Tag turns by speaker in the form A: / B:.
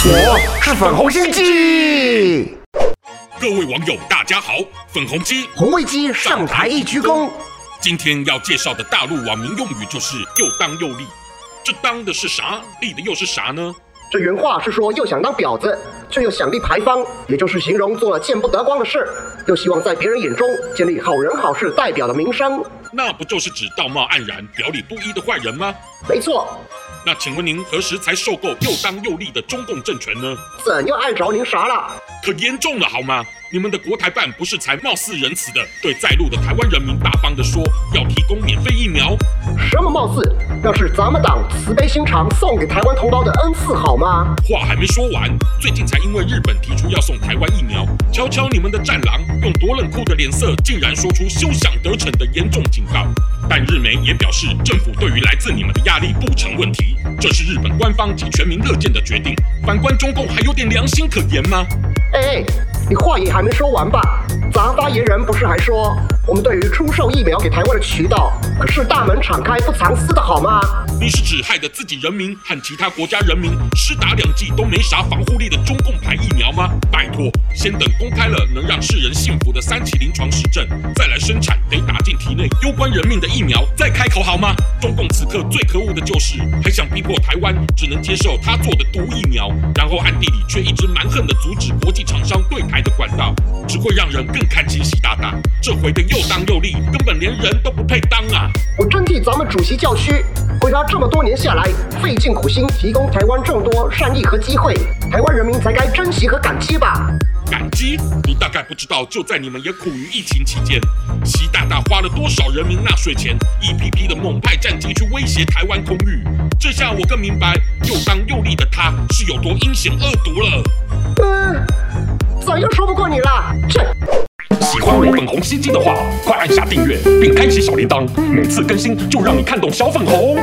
A: 是粉红心机。
B: 各位网友，大家好，粉红鸡
A: 红卫鸡上台一鞠躬。
B: 今天要介绍的大陆网民用语就是又当又立，这当的是啥？立的又是啥呢？
A: 这原话是说又想当婊子，却又想立牌坊，也就是形容做了见不得光的事，又希望在别人眼中建立好人好事代表的名声。
B: 那不就是指道貌岸然、表里不一的坏人吗？
A: 没错。
B: 那请问您何时才受够又当又立的中共政权呢？
A: 怎又碍着您啥了？
B: 可严重了好吗？你们的国台办不是才貌似仁慈的对在路的台湾人民大方的说要提供免费疫苗？
A: 什么貌似？那是咱们党慈悲心肠送给台湾同胞的恩赐好吗？
B: 话还没说完，最近才因为日本提出要送台湾疫苗，瞧瞧你们的战狼用多冷酷的脸色，竟然说出休想得逞的严重警告。但日媒也表示，政府对于来自你们的压力不成问题，这是日本官方及全民乐见的决定。反观中共还有点良心可言吗？
A: 哎哎，你话也还没说完吧？咱发言人不是还说，我们对于出售疫苗给台湾的渠道可是大门敞开不藏私的好吗？
B: 你是指害得自己人民和其他国家人民施打两剂都没啥防护力的中共牌疫苗吗？先等公开了能让世人信服的三期临床实证，再来生产得打进体内攸关人命的疫苗，再开口好吗？中共此刻最可恶的就是还想逼迫台湾只能接受他做的毒疫苗，然后暗地里却一直蛮横的阻止国际厂商对台的管道，只会让人更看清习大大这回的又当又立，根本连人都不配当啊！
A: 我真替咱们主席叫屈，为他这么多年下来费尽苦心提供台湾众多善意和机会，台湾人民才该珍惜和感激吧？
B: 感激？你大概不知道，就在你们也苦于疫情期间，习大大花了多少人民纳税钱，一批批的猛派战机去威胁台湾空域。这下我更明白，又当又立的他是有多阴险恶毒了。
A: 嗯，早就说不过你了？切！
B: 喜欢我粉红心机的话，快按下订阅并开启小铃铛，每次更新就让你看懂小粉红。